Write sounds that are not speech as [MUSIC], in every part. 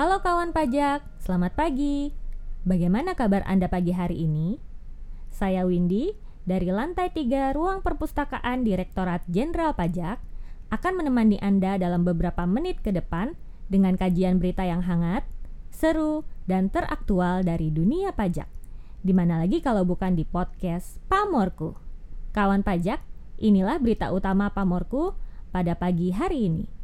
Halo kawan pajak, selamat pagi. Bagaimana kabar Anda pagi hari ini? Saya Windy dari lantai 3 Ruang Perpustakaan Direktorat Jenderal Pajak akan menemani Anda dalam beberapa menit ke depan dengan kajian berita yang hangat, seru, dan teraktual dari dunia pajak. Di mana lagi kalau bukan di podcast Pamorku. Kawan pajak, inilah berita utama Pamorku pada pagi hari ini.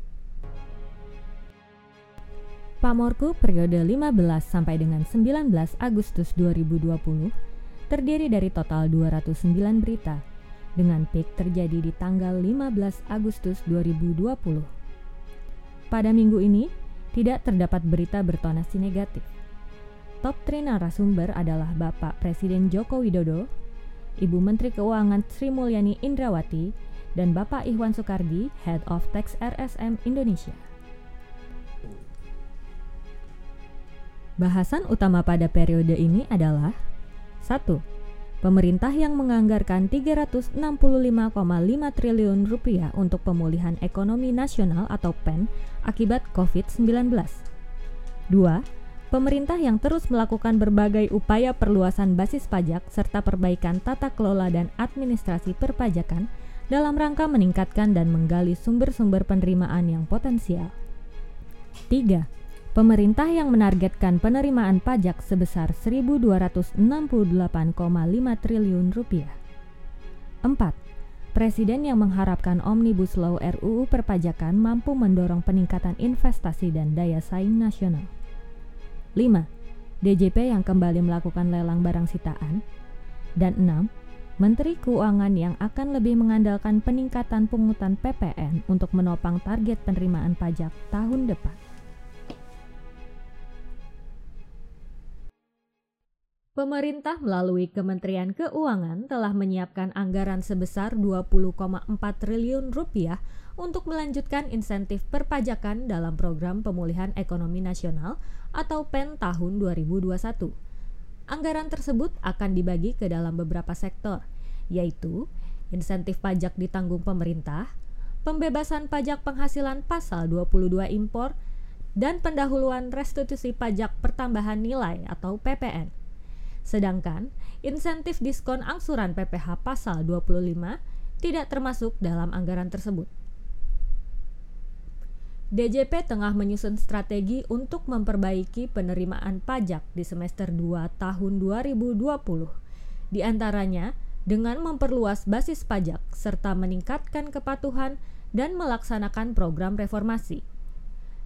Pamorku periode 15 sampai dengan 19 Agustus 2020 terdiri dari total 209 berita dengan peak terjadi di tanggal 15 Agustus 2020. Pada minggu ini tidak terdapat berita bertonasi negatif. Top 3 narasumber adalah Bapak Presiden Joko Widodo, Ibu Menteri Keuangan Sri Mulyani Indrawati, dan Bapak Iwan Soekardi, Head of Tax RSM Indonesia. Bahasan utama pada periode ini adalah 1. Pemerintah yang menganggarkan 365,5 triliun rupiah untuk pemulihan ekonomi nasional atau PEN akibat COVID-19. 2. Pemerintah yang terus melakukan berbagai upaya perluasan basis pajak serta perbaikan tata kelola dan administrasi perpajakan dalam rangka meningkatkan dan menggali sumber-sumber penerimaan yang potensial. 3 pemerintah yang menargetkan penerimaan pajak sebesar 1.268,5 triliun rupiah. 4. Presiden yang mengharapkan Omnibus Law RUU perpajakan mampu mendorong peningkatan investasi dan daya saing nasional. 5. DJP yang kembali melakukan lelang barang sitaan. Dan 6. Menteri Keuangan yang akan lebih mengandalkan peningkatan pungutan PPN untuk menopang target penerimaan pajak tahun depan. Pemerintah melalui Kementerian Keuangan telah menyiapkan anggaran sebesar 20,4 triliun rupiah untuk melanjutkan insentif perpajakan dalam program pemulihan ekonomi nasional atau PEN tahun 2021. Anggaran tersebut akan dibagi ke dalam beberapa sektor, yaitu insentif pajak ditanggung pemerintah, pembebasan pajak penghasilan pasal 22 impor, dan pendahuluan restitusi pajak pertambahan nilai atau PPN. Sedangkan insentif diskon angsuran PPh pasal 25 tidak termasuk dalam anggaran tersebut. DJP tengah menyusun strategi untuk memperbaiki penerimaan pajak di semester 2 tahun 2020. Di antaranya dengan memperluas basis pajak serta meningkatkan kepatuhan dan melaksanakan program reformasi.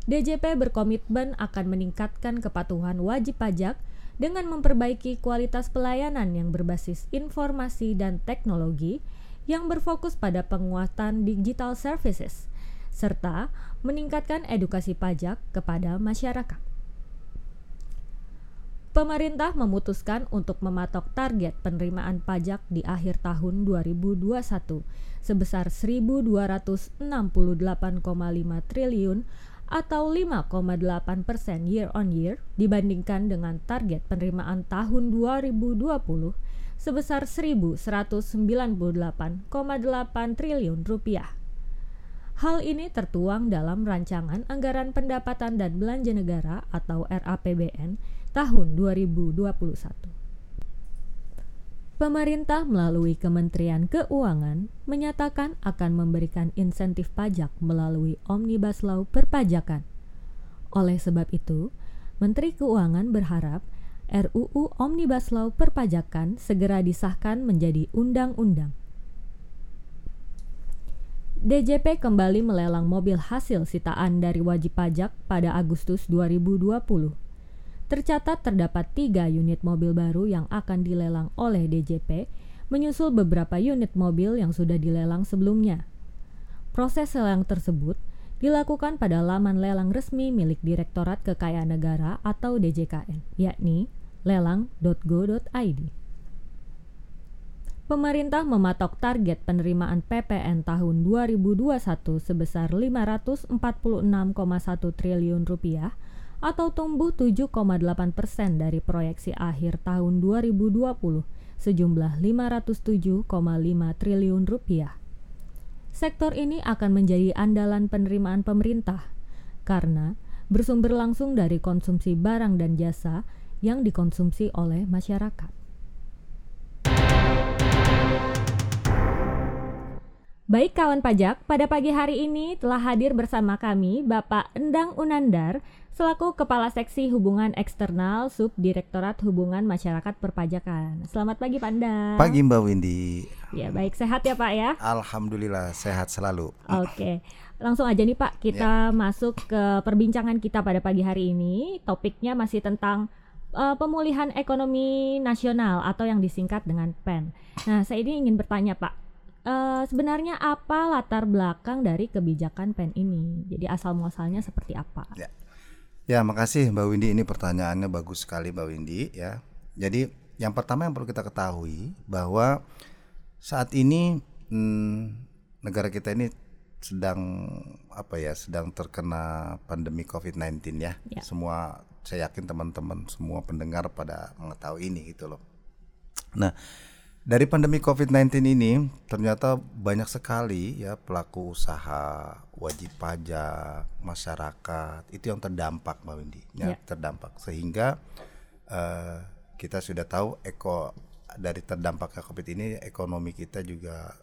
DJP berkomitmen akan meningkatkan kepatuhan wajib pajak dengan memperbaiki kualitas pelayanan yang berbasis informasi dan teknologi yang berfokus pada penguatan digital services serta meningkatkan edukasi pajak kepada masyarakat. Pemerintah memutuskan untuk mematok target penerimaan pajak di akhir tahun 2021 sebesar 1.268,5 triliun atau 5,8 persen year on year dibandingkan dengan target penerimaan tahun 2020 sebesar 1.198,8 triliun rupiah. Hal ini tertuang dalam Rancangan Anggaran Pendapatan dan Belanja Negara atau RAPBN tahun 2021. Pemerintah melalui Kementerian Keuangan menyatakan akan memberikan insentif pajak melalui Omnibus Law perpajakan. Oleh sebab itu, Menteri Keuangan berharap RUU Omnibus Law perpajakan segera disahkan menjadi undang-undang. DJP kembali melelang mobil hasil sitaan dari wajib pajak pada Agustus 2020 tercatat terdapat tiga unit mobil baru yang akan dilelang oleh DJP, menyusul beberapa unit mobil yang sudah dilelang sebelumnya. Proses lelang tersebut dilakukan pada laman lelang resmi milik Direktorat Kekayaan Negara atau DJKN, yakni lelang.go.id. Pemerintah mematok target penerimaan PPN tahun 2021 sebesar 546,1 triliun rupiah atau tumbuh 7,8 persen dari proyeksi akhir tahun 2020 sejumlah 507,5 triliun rupiah. Sektor ini akan menjadi andalan penerimaan pemerintah karena bersumber langsung dari konsumsi barang dan jasa yang dikonsumsi oleh masyarakat. Baik kawan pajak, pada pagi hari ini telah hadir bersama kami Bapak Endang Unandar selaku Kepala Seksi Hubungan Eksternal Subdirektorat Hubungan Masyarakat Perpajakan. Selamat pagi Pak Endang. Pagi Mbak Windy. Ya baik, sehat ya Pak ya? Alhamdulillah sehat selalu. Oke, langsung aja nih Pak, kita ya. masuk ke perbincangan kita pada pagi hari ini. Topiknya masih tentang uh, pemulihan ekonomi nasional atau yang disingkat dengan PEN. Nah, saya ini ingin bertanya Pak, uh, sebenarnya apa latar belakang dari kebijakan PEN ini? Jadi asal muasalnya seperti apa? Ya. Ya, makasih Mbak Windy ini pertanyaannya bagus sekali Mbak Windy ya. Jadi yang pertama yang perlu kita ketahui bahwa saat ini hmm, negara kita ini sedang apa ya sedang terkena pandemi COVID-19 ya. ya. Semua saya yakin teman-teman semua pendengar pada mengetahui ini gitu loh. Nah, dari pandemi COVID-19 ini ternyata banyak sekali ya pelaku usaha, wajib pajak, masyarakat itu yang terdampak Mbak Windy, ya, yeah. terdampak. Sehingga uh, kita sudah tahu eko dari terdampak COVID ini ekonomi kita juga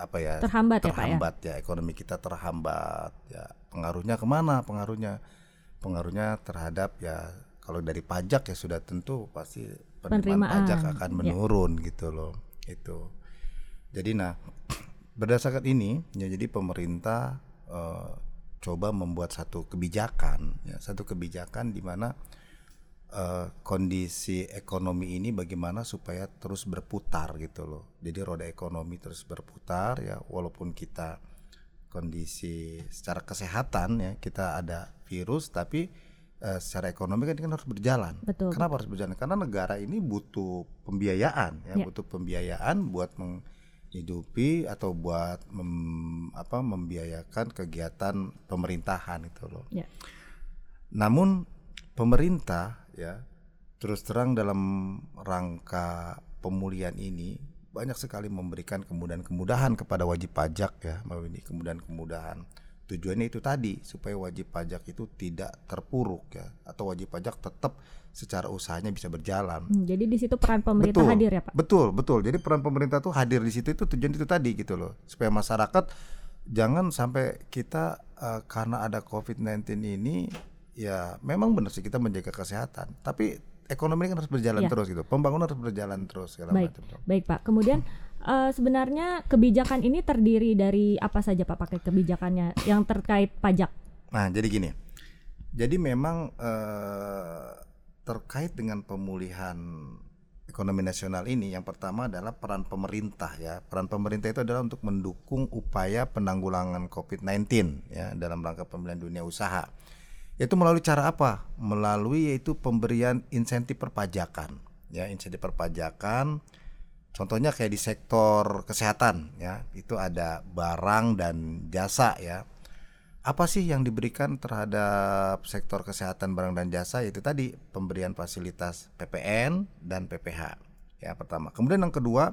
apa ya terhambat, terhambat ya, Pak, ya? ya. Ekonomi kita terhambat ya. Pengaruhnya ke mana? Pengaruhnya pengaruhnya terhadap ya kalau dari pajak ya sudah tentu pasti penerimaan, pajak akan ya. menurun ya. gitu loh itu jadi nah [CLEARS THROAT] berdasarkan ini ya jadi pemerintah uh, coba membuat satu kebijakan ya satu kebijakan di mana uh, kondisi ekonomi ini bagaimana supaya terus berputar gitu loh jadi roda ekonomi terus berputar ya walaupun kita kondisi secara kesehatan ya kita ada virus tapi uh, secara ekonomi kan, kan harus berjalan. Betul. Kenapa harus berjalan? Karena negara ini butuh pembiayaan ya, ya. butuh pembiayaan buat menghidupi atau buat mem, apa membiayakan kegiatan pemerintahan itu loh. Ya. Namun pemerintah ya terus terang dalam rangka pemulihan ini banyak sekali memberikan kemudahan-kemudahan kepada wajib pajak ya, kemudahan-kemudahan tujuannya itu tadi supaya wajib pajak itu tidak terpuruk ya atau wajib pajak tetap secara usahanya bisa berjalan. Hmm, jadi di situ peran pemerintah betul, hadir ya Pak. Betul betul. Jadi peran pemerintah tuh hadir di situ itu tujuan itu tadi gitu loh supaya masyarakat jangan sampai kita uh, karena ada COVID-19 ini ya memang benar sih kita menjaga kesehatan tapi ekonomi kan harus berjalan ya. terus gitu pembangunan harus berjalan terus segala baik, macam. Baik Pak. Kemudian uh, sebenarnya kebijakan ini terdiri dari apa saja Pak pakai kebijakannya yang terkait pajak? Nah, jadi gini. Jadi memang uh, terkait dengan pemulihan ekonomi nasional ini yang pertama adalah peran pemerintah ya. Peran pemerintah itu adalah untuk mendukung upaya penanggulangan COVID-19 ya dalam rangka pemulihan dunia usaha. Itu melalui cara apa? Melalui yaitu pemberian insentif perpajakan ya, insentif perpajakan Contohnya kayak di sektor kesehatan ya, itu ada barang dan jasa ya. Apa sih yang diberikan terhadap sektor kesehatan barang dan jasa itu tadi pemberian fasilitas PPN dan PPH ya pertama. Kemudian yang kedua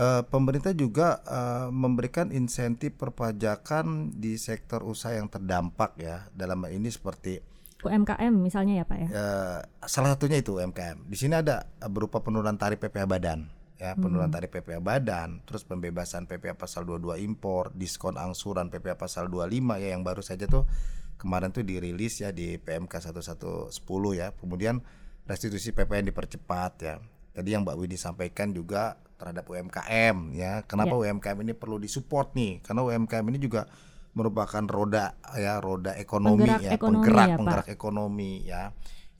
eh, pemerintah juga eh, memberikan insentif perpajakan di sektor usaha yang terdampak ya. Dalam ini seperti UMKM misalnya ya Pak ya. Eh, salah satunya itu UMKM. Di sini ada berupa penurunan tarif PPh badan ya penurunan hmm. tarif PPh badan, terus pembebasan PPh pasal 22 impor, diskon angsuran PPh pasal 25 ya yang baru saja tuh kemarin tuh dirilis ya di PMK 1110 ya. Kemudian restitusi PPN dipercepat ya. Tadi yang Mbak Widi sampaikan juga terhadap UMKM ya. Kenapa ya. UMKM ini perlu disupport nih? Karena UMKM ini juga merupakan roda ya roda ekonomi penggerak ya ekonomi penggerak ya, penggerak Pak. ekonomi ya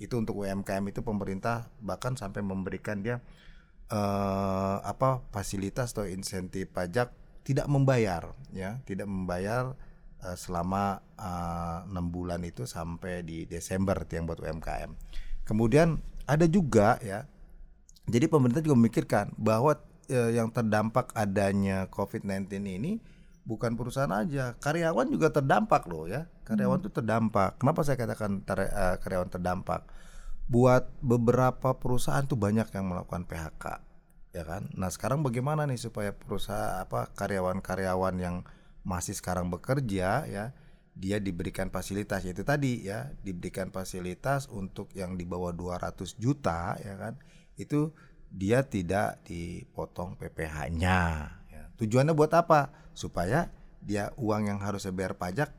itu untuk UMKM itu pemerintah bahkan sampai memberikan dia uh, apa fasilitas atau insentif pajak tidak membayar ya tidak membayar uh, selama eh, enam uh, bulan itu sampai di Desember yang buat UMKM kemudian ada juga ya jadi pemerintah juga memikirkan bahwa uh, yang terdampak adanya COVID-19 ini bukan perusahaan aja karyawan juga terdampak loh ya. Karyawan itu hmm. terdampak. Kenapa saya katakan ter, uh, karyawan terdampak? Buat beberapa perusahaan tuh banyak yang melakukan PHK ya kan? Nah sekarang bagaimana nih supaya perusahaan apa karyawan-karyawan yang masih sekarang bekerja ya dia diberikan fasilitas? Yaitu tadi ya diberikan fasilitas untuk yang di bawah 200 juta ya kan? Itu dia tidak dipotong PPh-nya ya. tujuannya buat apa? Supaya dia uang yang harus bayar pajak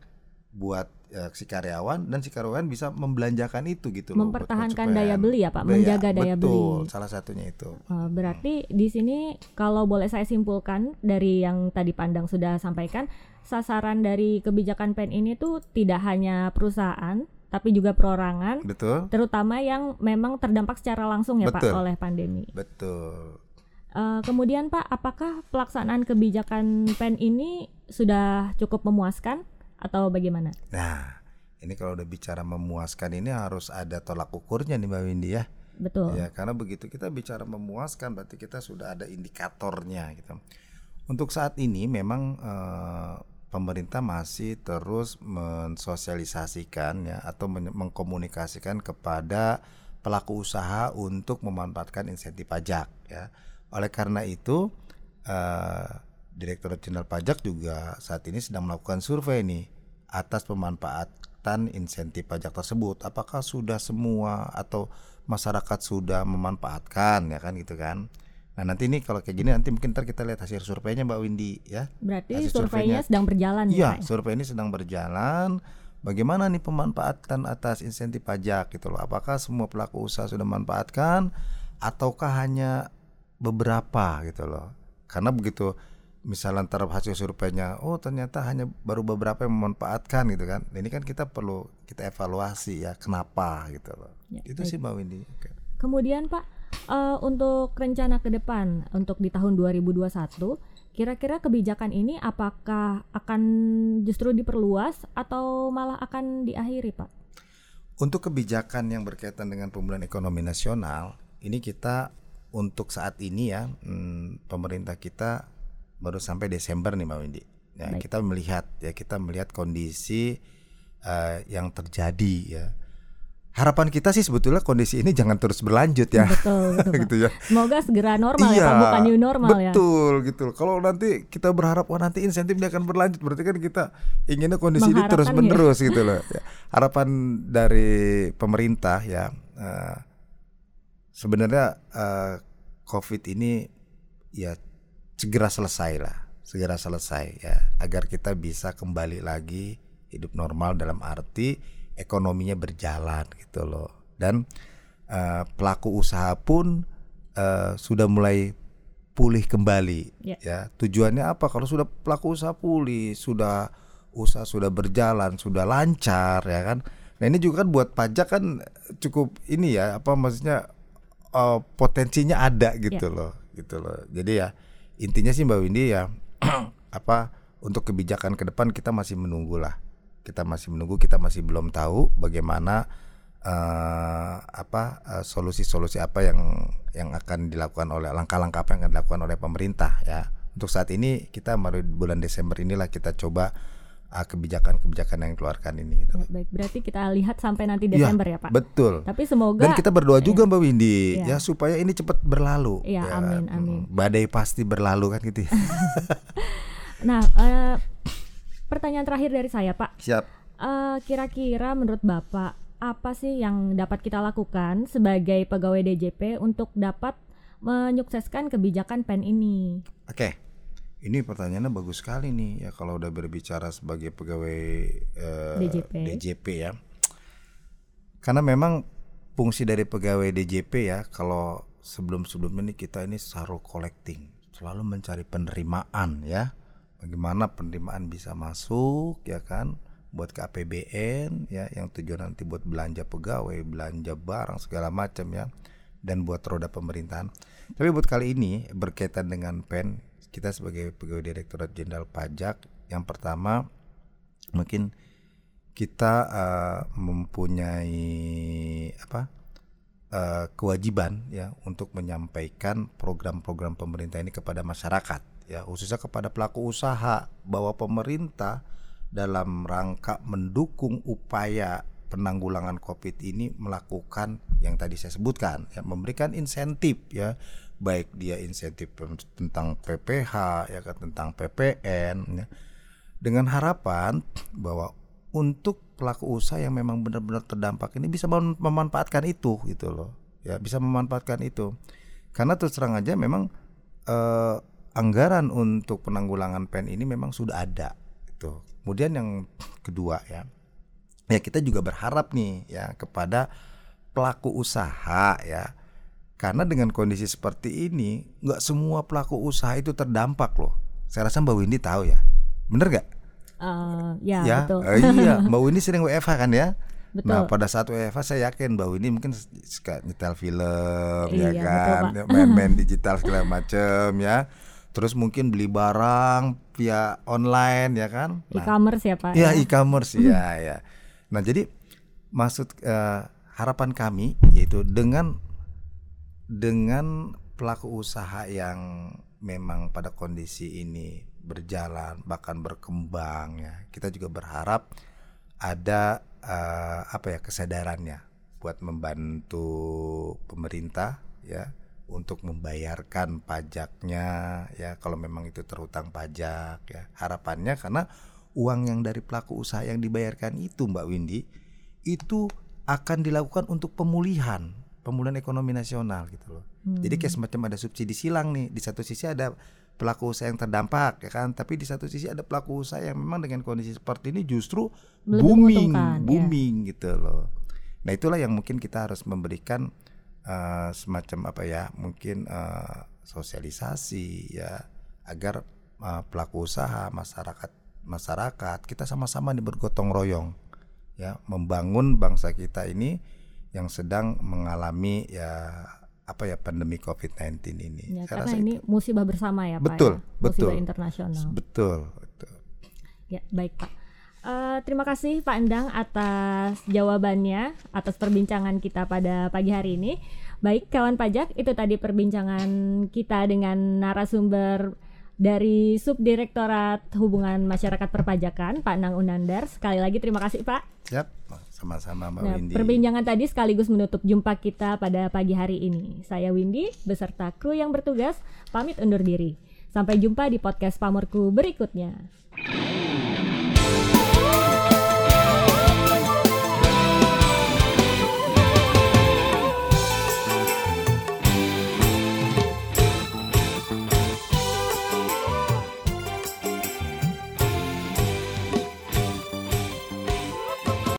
buat ya, si karyawan dan si karyawan bisa membelanjakan itu gitu loh mempertahankan daya beli ya Pak? Daya, menjaga daya betul, beli. Salah satunya itu. Uh, berarti hmm. di sini kalau boleh saya simpulkan dari yang tadi Pandang sudah sampaikan sasaran dari kebijakan PEN ini tuh tidak hanya perusahaan tapi juga perorangan. Betul. Terutama yang memang terdampak secara langsung ya Betul. Pak oleh pandemi. Betul. Uh, kemudian Pak, apakah pelaksanaan kebijakan PEN ini sudah cukup memuaskan atau bagaimana? Nah, ini kalau udah bicara memuaskan ini harus ada tolak ukurnya nih Mbak Windy ya. Betul. Ya, karena begitu kita bicara memuaskan berarti kita sudah ada indikatornya gitu. Untuk saat ini memang uh, pemerintah masih terus mensosialisasikan ya atau mengkomunikasikan kepada pelaku usaha untuk memanfaatkan insentif pajak ya. Oleh karena itu uh, Direktorat Jenderal Pajak juga saat ini sedang melakukan survei nih atas pemanfaatan insentif pajak tersebut. Apakah sudah semua atau masyarakat sudah memanfaatkan ya kan gitu kan? Nah nanti ini kalau kayak gini nanti mungkin ntar kita lihat hasil surveinya Mbak Windy ya. Berarti hasil surveinya, sedang berjalan ya? Iya, survei ini sedang berjalan. Bagaimana nih pemanfaatan atas insentif pajak gitu loh? Apakah semua pelaku usaha sudah memanfaatkan ataukah hanya beberapa gitu loh? Karena begitu misalnya antara hasil surveinya, oh ternyata hanya baru beberapa yang memanfaatkan gitu kan? Ini kan kita perlu kita evaluasi ya kenapa gitu loh. Ya, itu baik. sih Mbak Windy. Kemudian Pak uh, untuk rencana ke depan untuk di tahun 2021 kira-kira kebijakan ini apakah akan justru diperluas atau malah akan diakhiri Pak? Untuk kebijakan yang berkaitan dengan pemulihan ekonomi nasional ini kita untuk saat ini ya hmm, pemerintah kita baru sampai Desember nih Mbak Windy. Ya, kita melihat ya kita melihat kondisi uh, yang terjadi ya harapan kita sih sebetulnya kondisi ini jangan terus berlanjut ya. Betul, betul [LAUGHS] gitu ya. Semoga segera normal ya, iya, ya, Pak, bukan new normal betul, ya. Betul, gitu. Kalau nanti kita berharap wah nanti insentif dia akan berlanjut, berarti kan kita inginnya kondisi ini terus menerus ya. gitu loh. [LAUGHS] Ya. Harapan dari pemerintah ya uh, sebenarnya uh, COVID ini ya segera selesai lah, segera selesai ya, agar kita bisa kembali lagi hidup normal dalam arti ekonominya berjalan gitu loh. Dan uh, pelaku usaha pun uh, sudah mulai pulih kembali yeah. ya. Tujuannya apa? Kalau sudah pelaku usaha pulih sudah usaha sudah berjalan sudah lancar ya kan? Nah ini juga kan buat pajak kan cukup ini ya apa maksudnya uh, potensinya ada gitu yeah. loh gitu loh. Jadi ya intinya sih mbak Windy ya [CLEARS THROAT] apa untuk kebijakan ke depan kita masih menunggu lah kita masih menunggu kita masih belum tahu bagaimana uh, apa eh, solusi-solusi apa yang yang akan dilakukan oleh langkah-langkah apa yang akan dilakukan oleh pemerintah ya untuk saat ini kita baru bulan Desember inilah kita coba uh, kebijakan-kebijakan yang dikeluarkan ini. Gitu. Baik, berarti kita lihat sampai nanti iya, Desember ya, ya Pak. Betul. Tapi semoga dan kita berdoa juga Mbak Windy ya. ya supaya ini cepat berlalu. Iya, ya, amin, amin. Badai pasti berlalu kan gitu. Ya. [LAUGHS] nah, uh, pertanyaan terakhir dari saya, Pak. Siap. Uh, kira-kira menurut Bapak apa sih yang dapat kita lakukan sebagai pegawai DJP untuk dapat menyukseskan kebijakan PEN ini? Oke. Ini pertanyaannya bagus sekali nih ya kalau udah berbicara sebagai pegawai uh, eh, DJP. DJP ya. Karena memang fungsi dari pegawai DJP ya kalau sebelum-sebelumnya ini kita ini selalu collecting, selalu mencari penerimaan ya bagaimana penerimaan bisa masuk ya kan buat ke APBN ya yang tujuan nanti buat belanja pegawai, belanja barang segala macam ya dan buat roda pemerintahan. Tapi buat kali ini berkaitan dengan PEN kita sebagai pegawai Direktorat Jenderal Pajak yang pertama mungkin kita uh, mempunyai apa uh, kewajiban ya untuk menyampaikan program-program pemerintah ini kepada masyarakat ya khususnya kepada pelaku usaha bahwa pemerintah dalam rangka mendukung upaya penanggulangan Covid ini melakukan yang tadi saya sebutkan ya memberikan insentif ya. Baik dia insentif tentang PPH ya kan tentang PPN ya. Dengan harapan bahwa untuk pelaku usaha yang memang benar-benar terdampak ini bisa mem- memanfaatkan itu gitu loh. Ya bisa memanfaatkan itu. Karena terus terang aja memang eh, anggaran untuk penanggulangan pen ini memang sudah ada gitu. Kemudian yang kedua ya ya kita juga berharap nih ya kepada pelaku usaha ya. Karena dengan kondisi seperti ini nggak semua pelaku usaha itu terdampak loh. Saya rasa Mbak Windy tahu ya. Bener gak? Uh, ya, ya? betul. eh, iya Mbak Windy sering WFH kan ya? Betul. Nah pada saat WFH saya yakin Mbak Windy mungkin suka nyetel film Iya, ya kan? Main-main [LAUGHS] digital segala macem ya terus mungkin beli barang via online ya kan Nah, E-commerce ya Pak. Iya ya? e-commerce ya ya. Nah jadi maksud eh, harapan kami yaitu dengan dengan pelaku usaha yang memang pada kondisi ini berjalan bahkan berkembang ya kita juga berharap ada eh, apa ya kesadarannya buat membantu pemerintah ya untuk membayarkan pajaknya ya. Kalau memang itu terhutang pajak ya. Harapannya karena uang yang dari pelaku usaha yang dibayarkan itu Mbak Windy itu akan dilakukan untuk pemulihan pemulihan ekonomi nasional gitu loh. Jadi kayak semacam ada subsidi silang nih. Di satu sisi ada pelaku usaha yang terdampak ya kan? Tapi di satu sisi ada pelaku usaha yang memang dengan kondisi seperti ini justru Lebih booming ya. booming gitu loh. Nah itulah yang mungkin kita harus memberikan eh, semacam apa ya mungkin eh, sosialisasi ya agar eh, pelaku usaha masyarakat masyarakat kita sama-sama nih bergotong royong ya membangun bangsa kita ini yang sedang mengalami ya apa ya pandemi COVID-19 ini. Ya, Saya karena rasa ini itu. musibah bersama ya Pak. Betul, ya? betul. Musibah internasional. betul, betul. Ya, baik Pak. Eh, terima kasih Pak Endang atas jawabannya, atas perbincangan kita pada pagi hari ini. Baik kawan pajak, itu tadi perbincangan kita dengan narasumber dari Subdirektorat Hubungan Masyarakat Perpajakan, Pak Nang Unandar. Sekali lagi terima kasih Pak. Siap, sama-sama Mbak Nah, Windy. perbincangan tadi sekaligus menutup jumpa kita pada pagi hari ini. Saya Windy beserta kru yang bertugas pamit undur diri. Sampai jumpa di podcast Pamorku berikutnya.